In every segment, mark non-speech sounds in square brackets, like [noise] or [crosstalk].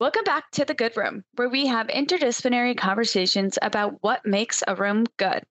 Welcome back to the Good Room, where we have interdisciplinary conversations about what makes a room good.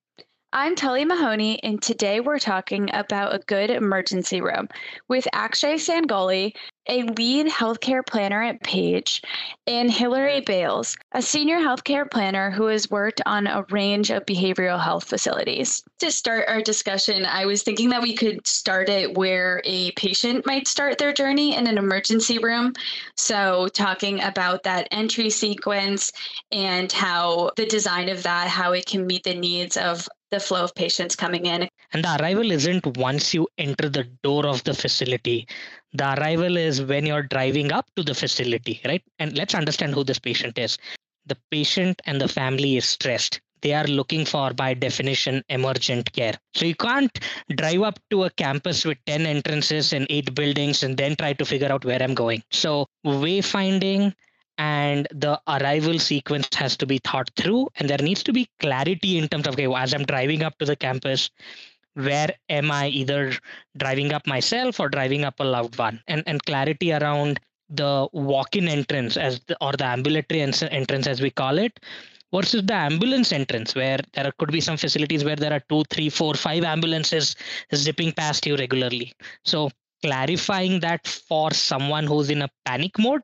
I'm Tully Mahoney, and today we're talking about a good emergency room with Akshay Sangolli, a lead healthcare planner at Page, and Hillary Bales, a senior healthcare planner who has worked on a range of behavioral health facilities. To start our discussion, I was thinking that we could start it where a patient might start their journey in an emergency room. So, talking about that entry sequence and how the design of that, how it can meet the needs of the flow of patients coming in. And the arrival isn't once you enter the door of the facility. The arrival is when you're driving up to the facility, right? And let's understand who this patient is. The patient and the family is stressed. They are looking for, by definition, emergent care. So you can't drive up to a campus with 10 entrances and eight buildings and then try to figure out where I'm going. So, wayfinding and the arrival sequence has to be thought through and there needs to be clarity in terms of okay as i'm driving up to the campus where am i either driving up myself or driving up a loved one? And and clarity around the walk-in entrance as the, or the ambulatory entrance as we call it versus the ambulance entrance where there could be some facilities where there are two three four five ambulances zipping past you regularly. So clarifying that for someone who's in a panic mode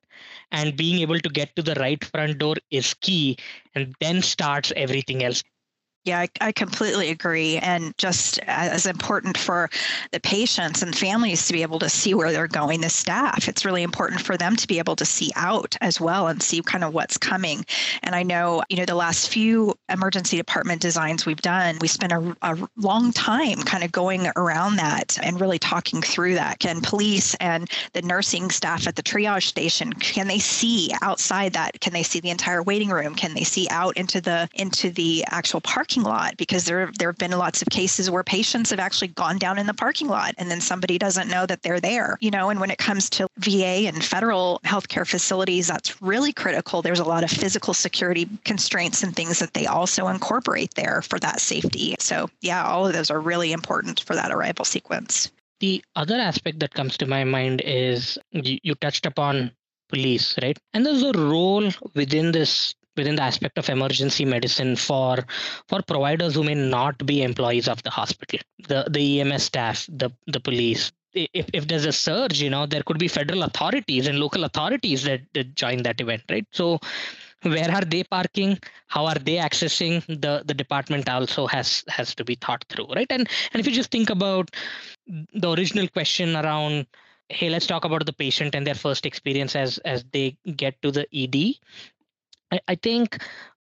and being able to get to the right front door is key and then starts everything else yeah, I, I, completely agree. And just as important for the patients and families to be able to see where they're going, the staff, it's really important for them to be able to see out as well and see kind of what's coming. And I know, you know, the last few emergency department designs we've done, we spent a, a long time kind of going around that and really talking through that. Can police and the nursing staff at the triage station, can they see outside that? Can they see the entire waiting room? Can they see out into the into the actual parking parking lot because there there have been lots of cases where patients have actually gone down in the parking lot and then somebody doesn't know that they're there. You know, and when it comes to VA and federal healthcare facilities, that's really critical. There's a lot of physical security constraints and things that they also incorporate there for that safety. So, yeah, all of those are really important for that arrival sequence. The other aspect that comes to my mind is you, you touched upon police, right? And there's a role within this within the aspect of emergency medicine for for providers who may not be employees of the hospital the the ems staff the the police. If, if there's a surge you know there could be federal authorities and local authorities that, that join that event right? So where are they parking? How are they accessing? The the department also has has to be thought through right? And and if you just think about the original question around hey let's talk about the patient and their first experience as as they get to the ed I, I think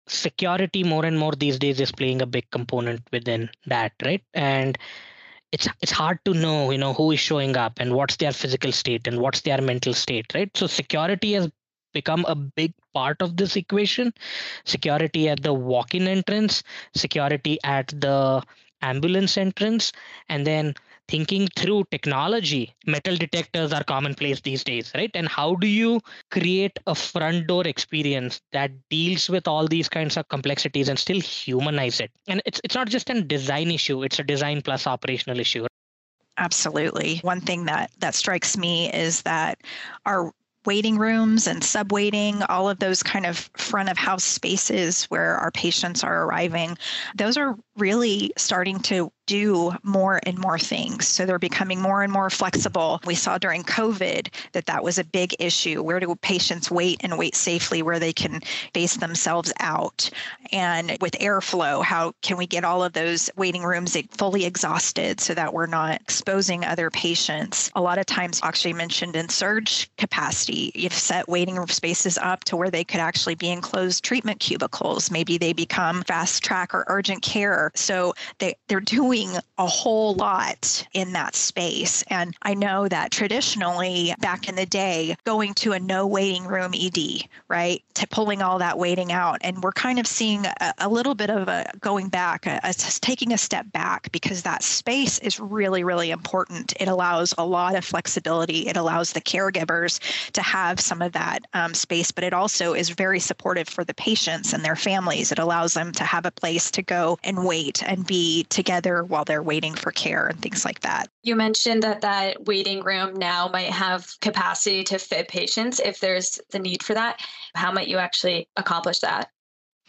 security more and more these days is playing a big component within that, right? And it's it's hard to know, you know, who is showing up and what's their physical state and what's their mental state, right? So security has become a big part of this equation. Security at the walk-in entrance, security at the ambulance entrance, and then thinking through technology metal detectors are commonplace these days right? And how do you create a front door experience that deals with all these kinds of complexities and still humanize it? And it's it's not just a design issue it's a design plus operational issue. Absolutely. One thing that that strikes me is that our waiting rooms and subwaiting, all of those kind of front of house spaces where our patients are arriving, those are really starting to do more and more things. So they're becoming more and more flexible. We saw during COVID that that was a big issue. Where do patients wait and wait safely where they can face themselves out? And with airflow, how can we get all of those waiting rooms fully exhausted so that we're not exposing other patients? A lot of times, actually mentioned in surge capacity, you've set waiting room spaces up to where they could actually be enclosed treatment cubicles. Maybe they become fast track or urgent care. So they, they're doing doing a whole lot in that space. And I know that traditionally, back in the day, going to a no waiting room ED, right, to pulling all that waiting out. And we're kind of seeing a, a little bit of a going back, a, a, taking a step back because that space is really, really important. It allows a lot of flexibility. It allows the caregivers to have some of that um, space, but it also is very supportive for the patients and their families. It allows them to have a place to go and wait and be together while they're waiting for care and things like that. You mentioned that that waiting room now might have capacity to fit patients if there's the need for that. How might you actually accomplish that?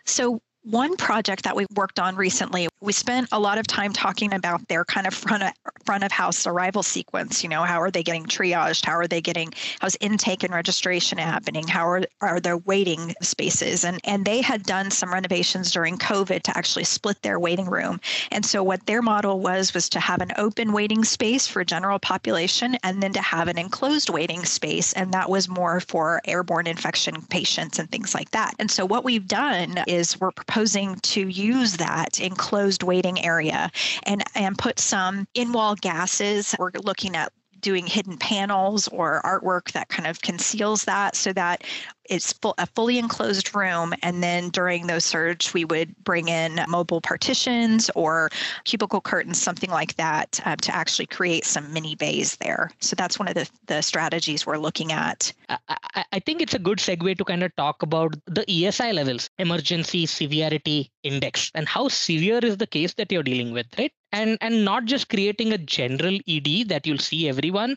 So one project that we worked on recently, we spent a lot of time talking about their kind of front of, front of house arrival sequence. You know, how are they getting triaged? How are they getting, how's intake and registration happening? How are, are their waiting spaces? And, and they had done some renovations during COVID to actually split their waiting room. And so what their model was, was to have an open waiting space for general population and then to have an enclosed waiting space. And that was more for airborne infection patients and things like that. And so what we've done is we're proposing to use that enclosed waiting area and, and put some in wall gases. We're looking at doing hidden panels or artwork that kind of conceals that so that it's full, a fully enclosed room. And then during those surge, we would bring in mobile partitions or cubicle curtains, something like that, uh, to actually create some mini bays there. So that's one of the, the strategies we're looking at. I, I think it's a good segue to kind of talk about the ESI levels, emergency severity index, and how severe is the case that you're dealing with, right? And and not just creating a general ed that you'll see everyone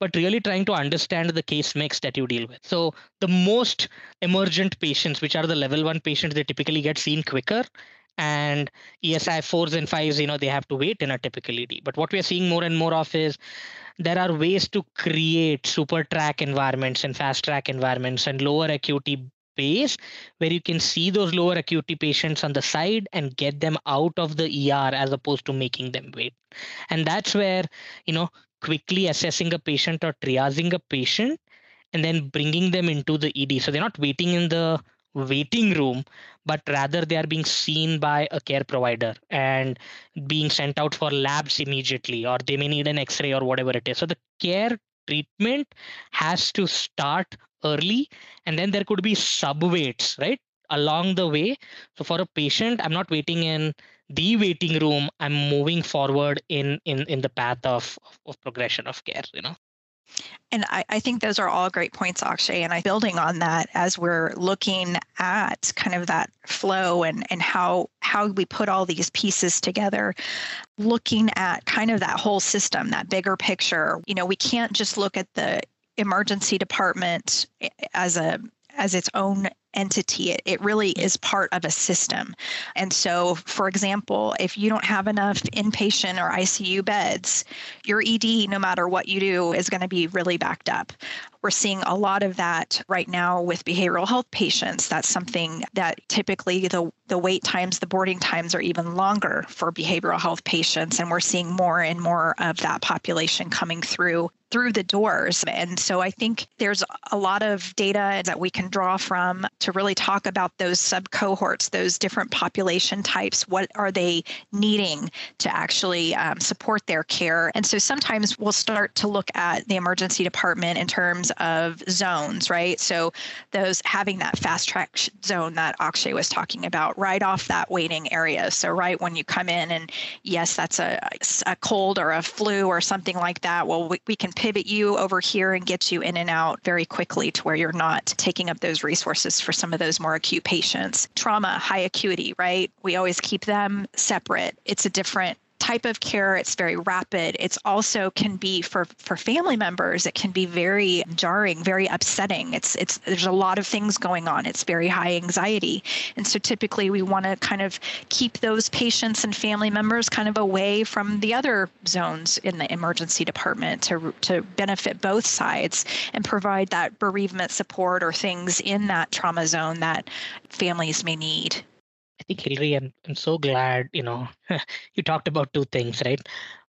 but really trying to understand the case mix that you deal with. So the most emergent patients which are the level 1 patients they typically get seen quicker and esi 4s and 5s you know they have to wait in a typical ed but what we're seeing more and more of is there are ways to create super track environments and fast track environments and lower acuity space where you can see those lower acuity patients on the side and get them out of the ER as opposed to making them wait. And that's where, you know, quickly assessing a patient or triaging a patient and then bringing them into the ED. So they're not waiting in the waiting room, but rather they are being seen by a care provider and being sent out for labs immediately, or they may need an x ray or whatever it is. So the care treatment has to start early and then there could be subwaits right along the way so for a patient i'm not waiting in the waiting room i'm moving forward in in in the path of of progression of care you know and I, I, think those are all great points, Akshay. And I building on that as we're looking at kind of that flow and, and how how we put all these pieces together, looking at kind of that whole system, that bigger picture. You know, we can't just look at the emergency department eh, as a as its own entity. It, it really mm-hmm. is part of a system. And so, for example, if you don't have enough inpatient or ICU beds, your ED, no matter what you do, is going to be really backed up. We're seeing a lot of that right now with behavioral health patients. That's something that typically the, the wait times, the boarding times are even longer for behavioral health patients. And we're seeing more and more of that population coming through through the doors. And so I think there's a lot of data that we can draw from to really talk about those sub cohorts, those different population types. What are they needing to actually um, support their care? And so sometimes we'll start to look at the emergency department in terms of zones, right? So those having that fast track zone that Akshay was talking about right off that waiting area. So right when you come in and yes, that's a, a cold or a flu or something like that. Well, we, we can pivot you over here and get you in and out very quickly to where you're not taking up those resources for some of those more acute patients. Trauma, high acuity, right? We always keep them separate. It's a different type of care it's very rapid. It's also can be for for family members it can be very jarring very upsetting. It's it's there's a lot of things going on. It's very high anxiety. And so typically we want to kind of keep those patients and family members kind of away from the other zones in the emergency department to to benefit both sides and provide that bereavement support or things in that trauma zone that families may need I think Hillary, I'm, I'm so glad, you know, [laughs] you talked about two things, right?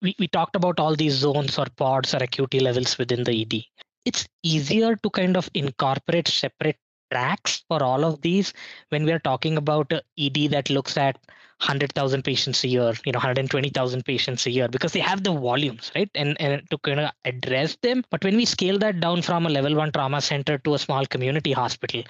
We, we talked about all these zones or pods or acuity levels within the ED. It's easier to kind of incorporate separate tracks for all of these when we are talking about ED that looks at 100,000 patients a year, you know, 120,000 patients a year because they have the volumes, right? And, and to kind of address them. But when we scale that down from a level one trauma center to a small community hospital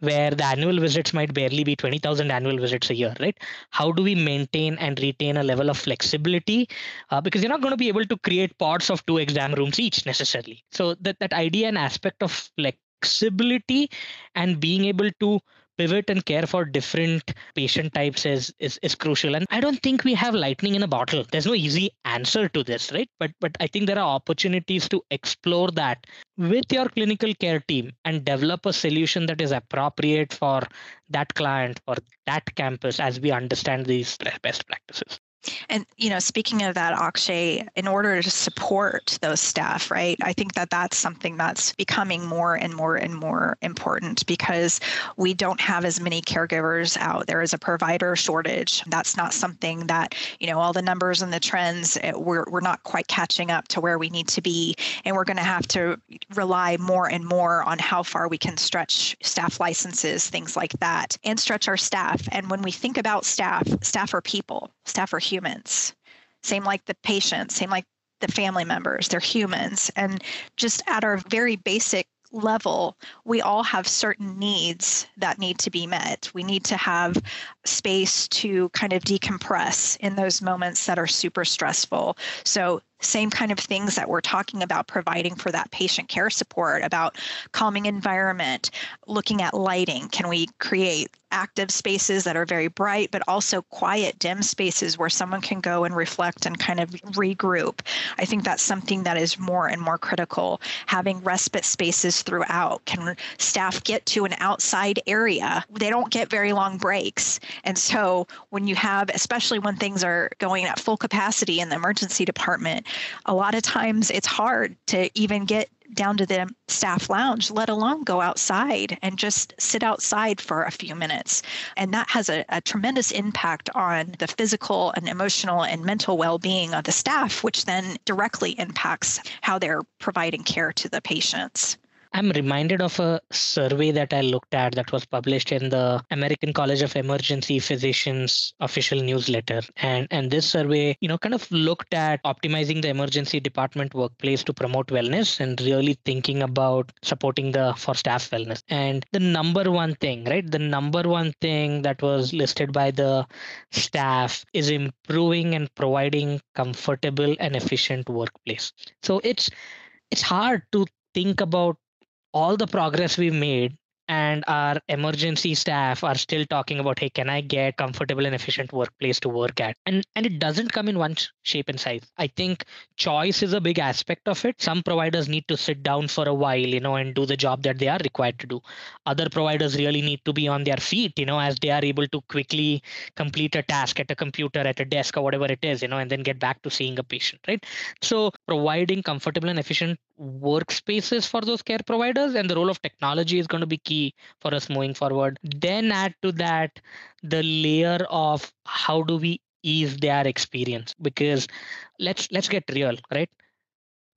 where the annual visits might barely be 20,000 annual visits a year, right? How do we maintain and retain a level of flexibility? Uh, because you're not going to be able to create pods of two exam rooms each necessarily. So that, that idea and aspect of flexibility and being able to pivot and care for different patient types is, is is crucial. And i don't think we have lightning in a bottle. There's no easy answer to this right? But but i think there are opportunities to explore that with your clinical care team and develop a solution that is appropriate for that client or that campus as we understand these best practices and you know, speaking of that, Akshay, in order to support those staff, right? I think that that's something that's becoming more and more and more important because we don't have as many caregivers out. There is a provider shortage. That's not something that you know all the numbers and the trends. Eh, we're we're not quite catching up to where we need to be, and we're going to have to rely more and more on how far we can stretch staff licenses, things like that, and stretch our staff. And when we think about staff, staff are people. Staff are humans. Same like the patients, same like the family members, they're humans. And just at our very basic level, we all have certain needs that need to be met. We need to have space to kind of decompress in those moments that are super stressful. So, same kind of things that we're talking about providing for that patient care support about calming environment, looking at lighting. Can we create active spaces that are very bright, but also quiet, dim spaces where someone can go and reflect and kind of regroup. I think that's something that is more and more critical. Having respite spaces throughout. Can staff get to an outside area? They don't get very long breaks. And so when you have, especially when things are going at full capacity in the emergency department, a lot of times it's hard to even get down to the staff lounge, let alone go outside and just sit outside for a few minutes. And that has a, a tremendous impact on the physical and emotional and mental well being of the staff, which then directly impacts how they're providing care to the patients. I'm reminded of a survey that I looked at that was published in the American College of Emergency Physicians official newsletter. And and this survey, you know, kind of looked at optimizing the emergency department workplace to promote wellness and really thinking about supporting the for staff wellness. And the number one thing, right? The number one thing that was listed by the staff is improving and providing comfortable and efficient workplace. So it's it's hard to think about all the progress we've made and our emergency staff are still talking about hey can i get comfortable and efficient workplace to work at? And and it doesn't come in one shape and size. I think choice is a big aspect of it. Some providers need to sit down for a while you know and do the job that they are required to do. Other providers really need to be on their feet you know as they are able to quickly complete a task at a computer at a desk or whatever it is you know and then get back to seeing a patient right? So providing comfortable and efficient workspaces for those care providers and the role of technology is going to be key for us moving forward. Then add to that the layer of how do we ease their experience because let's let's get real right?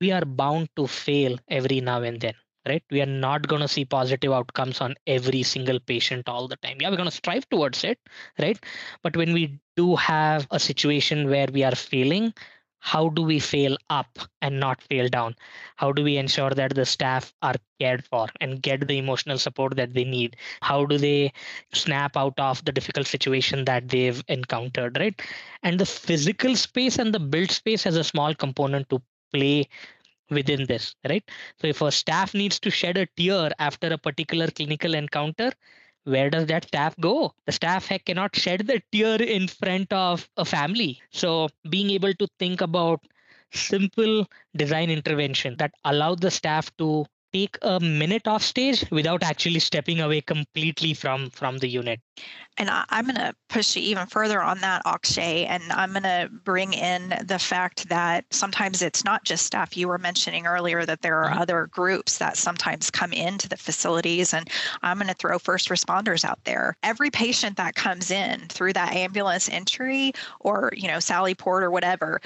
We are bound to fail every now and then right? We are not going to see positive outcomes on every single patient all the time. Yeah we're going to strive towards it right? But when we do have a situation where we are failing how do we fail up and not fail down? How do we ensure that the staff are cared for and get the emotional support that they need? How do they snap out of the difficult situation that they've encountered right? And the physical space and the built space has a small component to play within this right? So if a staff needs to shed a tear after a particular clinical encounter where does that staff go? The staff cannot shed the tear in front of a family. So being able to think about simple design intervention that allow the staff to take a minute off stage without actually stepping away completely from from the unit. And I, am going to push you even further on that akshay and i'm going to bring in the fact that sometimes it's not just staff. You were mentioning earlier that there are mm-hmm. other groups that sometimes come into the facilities and i'm going to throw first responders out there. Every patient that comes in through that ambulance entry or you know sally port or whatever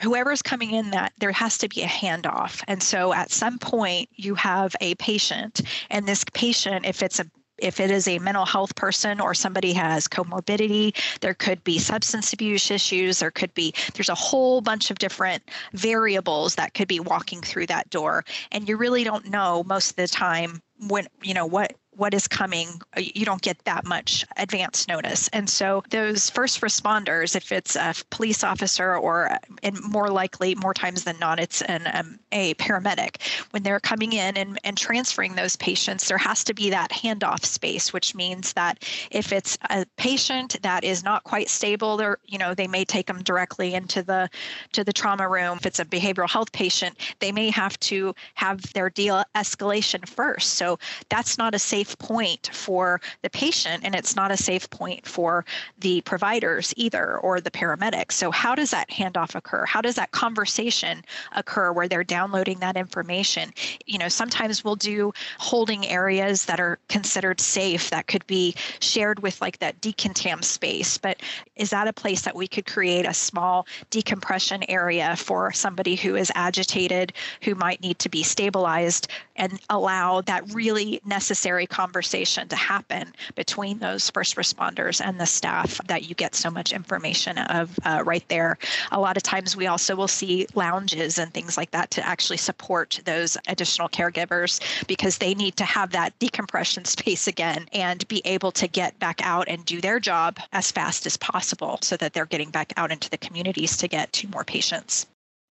whoever's coming in that there has to be a handoff. And so at some point you have a patient and this patient if it's a if it is a mental health person or somebody has comorbidity there could be substance abuse issues there could be there's a whole bunch of different variables that could be walking through that door. And you really don't know most of the time when you know what what is coming uh, you don't get that much advance notice. And so those first responders if it's a police officer or and more likely more times than not it's an um, a paramedic when they're coming in and, and transferring those patients there has to be that handoff space which means that if it's a patient that is not quite stable they're you know they may take them directly into the to the trauma room. If it's a behavioral health patient they may have to have their de-escalation first. So that's not a safe point for the patient and it's not a safe point for the providers either or the paramedics. So how does that handoff occur? How does that conversation occur where they're downloading that information? You know sometimes we'll do holding areas that are considered safe that could be shared with like that decontam space. But is that a place that we could create a small decompression area for somebody who is agitated who might need to be stabilized and allow that really necessary conversation to happen between those first responders and the staff that you get so much information of uh, right there. A lot of times we also will see lounges and things like that to actually support those additional caregivers because they need to have that decompression [laughs] space again and be able to get back out and do their job as fast as possible so that they're getting back out into the communities to get to more patients.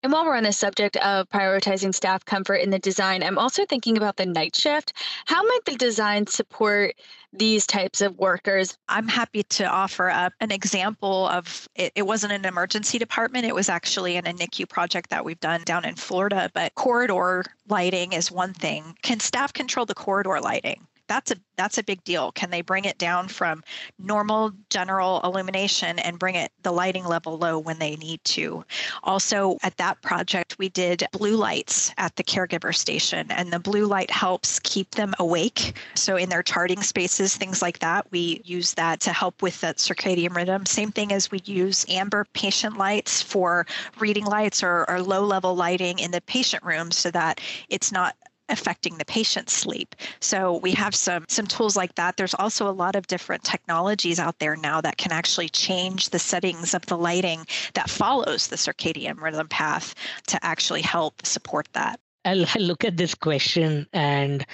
And while we're on the subject of prioritizing staff comfort in the design, I'm also thinking about the night shift. How might the design support these types of workers? I'm happy to offer up an example of it, it wasn't an emergency department, it was actually in a NICU project that we've done down in Florida. But corridor lighting is one thing. Can staff control the corridor lighting? That's a that's a big deal. Can they bring it down from normal general illumination and bring it the lighting level low when they need to? Also, at that project, we did blue lights at the caregiver station, and the blue light helps keep them awake. So in their charting spaces, things like that, we use that to help with that circadian rhythm. Same thing as we use amber patient lights for reading lights or, or low level lighting in the patient room so that it's not affecting the patient's sleep. So we have some some tools like that. There's also a lot of different technologies out there now that can actually change the settings of the lighting that follows the circadian rhythm path to actually help support that. I'll look at this question and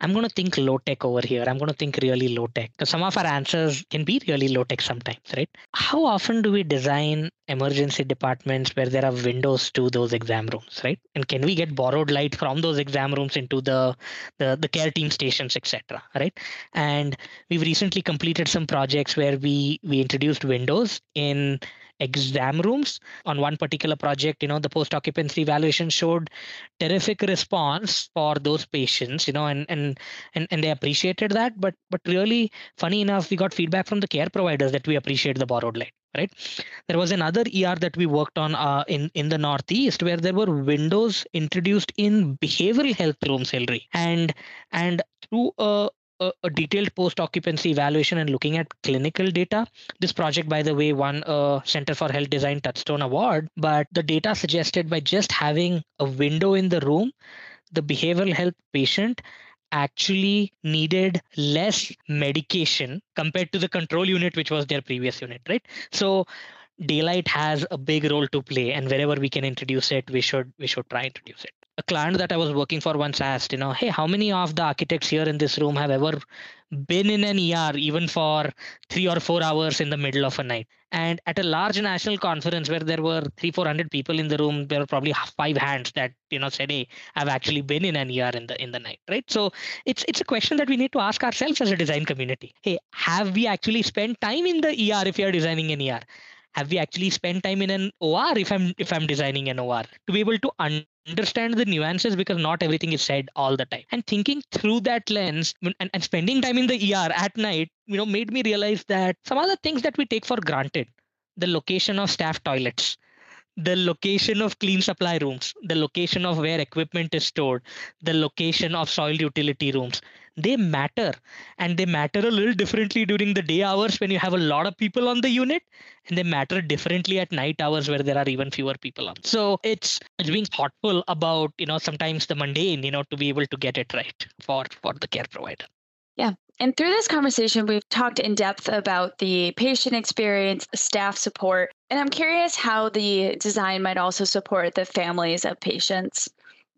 I'm going to think low tech over here. I'm going to think really low tech because some of our answers can be really low tech sometimes, right? How often do we design emergency departments where there are windows to those exam rooms, right? And can we get borrowed light from those exam rooms into the the, the care team stations, etc., right? And we've recently completed some projects where we we introduced windows in exam rooms. On one particular project you know the post occupancy evaluation showed terrific response for those patients you know and and and, and they appreciated that. But but really funny enough we got feedback from the care providers that we appreciate the borrowed light right? There was another er that we worked on uh, in in the northeast where there were windows introduced in behavioral health rooms Hillary. and and through a a, a, detailed post occupancy evaluation and looking at clinical data. This project, by the way, won a Center for Health Design Touchstone Award. But the data suggested by just having a window in the room, the behavioral health patient actually needed less medication compared to the control unit, which was their previous unit, right? So daylight has a big role to play and wherever we can introduce it we should we should try introduce it a client that I was working for once asked, you know, hey, how many of the architects here in this room have ever been in an ER even for three or four hours in the middle of a night? And at a large national conference where there were three, four hundred people in the room, there were probably five hands that you know said, "Hey, I've actually been in an ER in the in the night." Right. So it's it's a question that we need to ask ourselves as a design community. Hey, have we actually spent time in the ER if you're designing an ER? Have we actually spent time in an or if i'm if i'm designing an or to be able to un- understand the nuances because not everything is said all the time. And thinking through that lens and, and spending time in the er at night you know made me realize that some other things that we take for granted the location of staff toilets the location of clean supply rooms, the location of where equipment is stored, the location of soil utility rooms, they matter. And they matter a little differently during the day hours when you have a lot of people on the unit, and they matter differently at night hours where there are even fewer people on. So it's it's being thoughtful about, you know, sometimes the mundane, you know, to be able to get it right for for the care provider. Yeah. And through this conversation, we've talked in depth about the patient experience, staff support, and I'm curious how the design might also support the families of patients.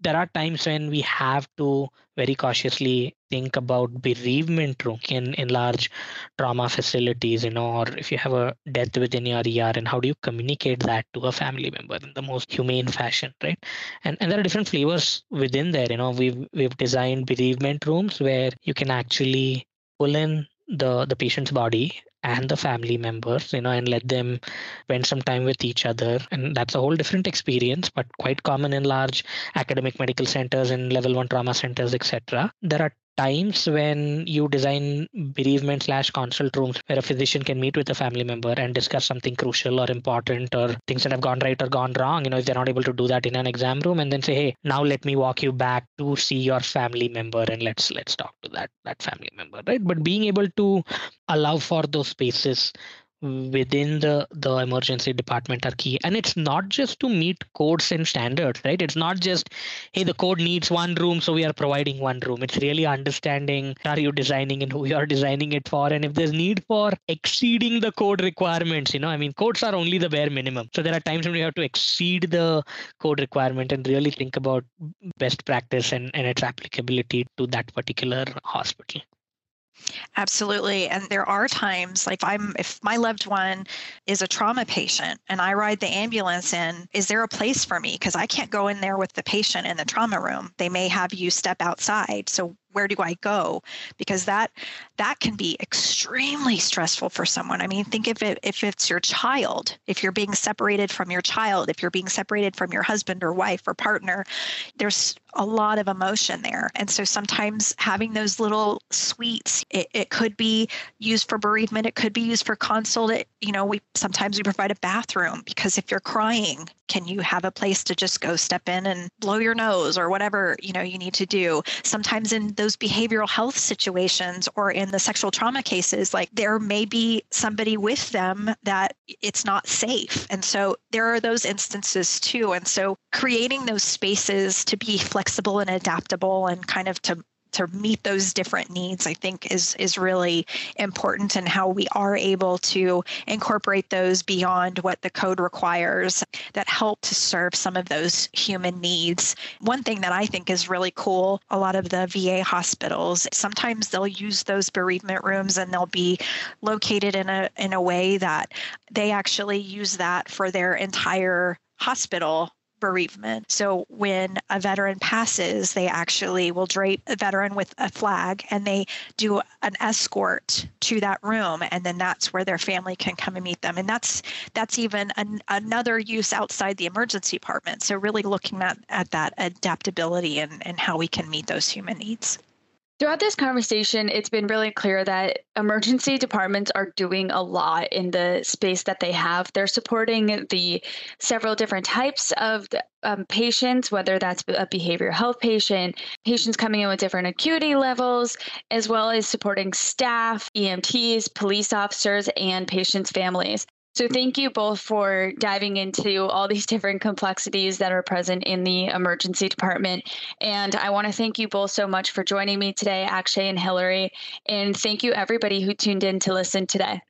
There are times when we have to very cautiously think about bereavement room in, in large trauma facilities, you know, or if you have a death within your ER, and how do you communicate that to a family member in the most humane fashion, right? And and there are different flavors within there. You know, we've we've designed bereavement rooms where you can actually pull in the the patient's body and the family members you know and let them spend some time with each other and that's a whole different experience but quite common in large academic medical centers and level 1 trauma centers etc there are times when you design bereavement slash consult rooms where a physician can meet with a family member and discuss something crucial or important or things that have gone right or gone wrong. You know if they're not able to do that in an exam room and then say hey now let me walk you back to see your family member and let's let's talk to that that family member right? But being able to allow for those spaces within the the emergency department are key. And it's not just to meet codes and standards right? It's not just hey the code needs one room so we are providing one room. It's really understanding are you designing and who you are designing it for? And if there's need for exceeding the code requirements you know i mean codes are only the bare minimum. So there are times when you have to exceed the code requirement and really think about best practice and, and its applicability to that particular hospital Absolutely. And there are times like if I'm if my loved one is a trauma patient and I ride the ambulance in, is there a place for me? Because I can't go in there with the patient in the trauma room. They may have you step outside. So where do I go? Because that that can be extremely stressful for someone. I mean, think of it if it's your child, if you're being separated from your child, if you're being separated from your husband or wife or partner, there's a lot of emotion there. And so sometimes having those little suites, it, it could be used for bereavement, it could be used for consult. It, you know, we sometimes we provide a bathroom because if you're crying, can you have a place to just go step in and blow your nose or whatever, you know, you need to do? Sometimes in those behavioral health situations or in the sexual trauma cases, like there may be somebody with them that it's not safe. And so there are those instances too. And so creating those spaces to be flexible and adaptable and kind of to to meet those different needs i think is is really important and how we are able to incorporate those beyond what the code requires that help to serve some of those human needs. One thing that i think is really cool a lot of the va hospitals sometimes they'll use those bereavement rooms and they'll be located in a in a way that they actually use that for their entire hospital bereavement. So when a veteran passes, they actually will drape a veteran with a flag and they do an escort to that room and then that's where their family can come and meet them. And that's that's even an, another use outside the emergency department. So really looking at, at that adaptability and, and how we can meet those human needs. Throughout this conversation, it's been really clear that emergency departments are doing a lot in the space that they have. They're supporting the several different types of um, patients, whether that's a behavioral health patient, patients coming in with different acuity levels, as well as supporting staff, EMTs, police officers, and patients' families. So, thank you both for diving into all these different complexities that are present in the emergency department. And I want to thank you both so much for joining me today, Akshay and Hillary. And thank you, everybody who tuned in to listen today.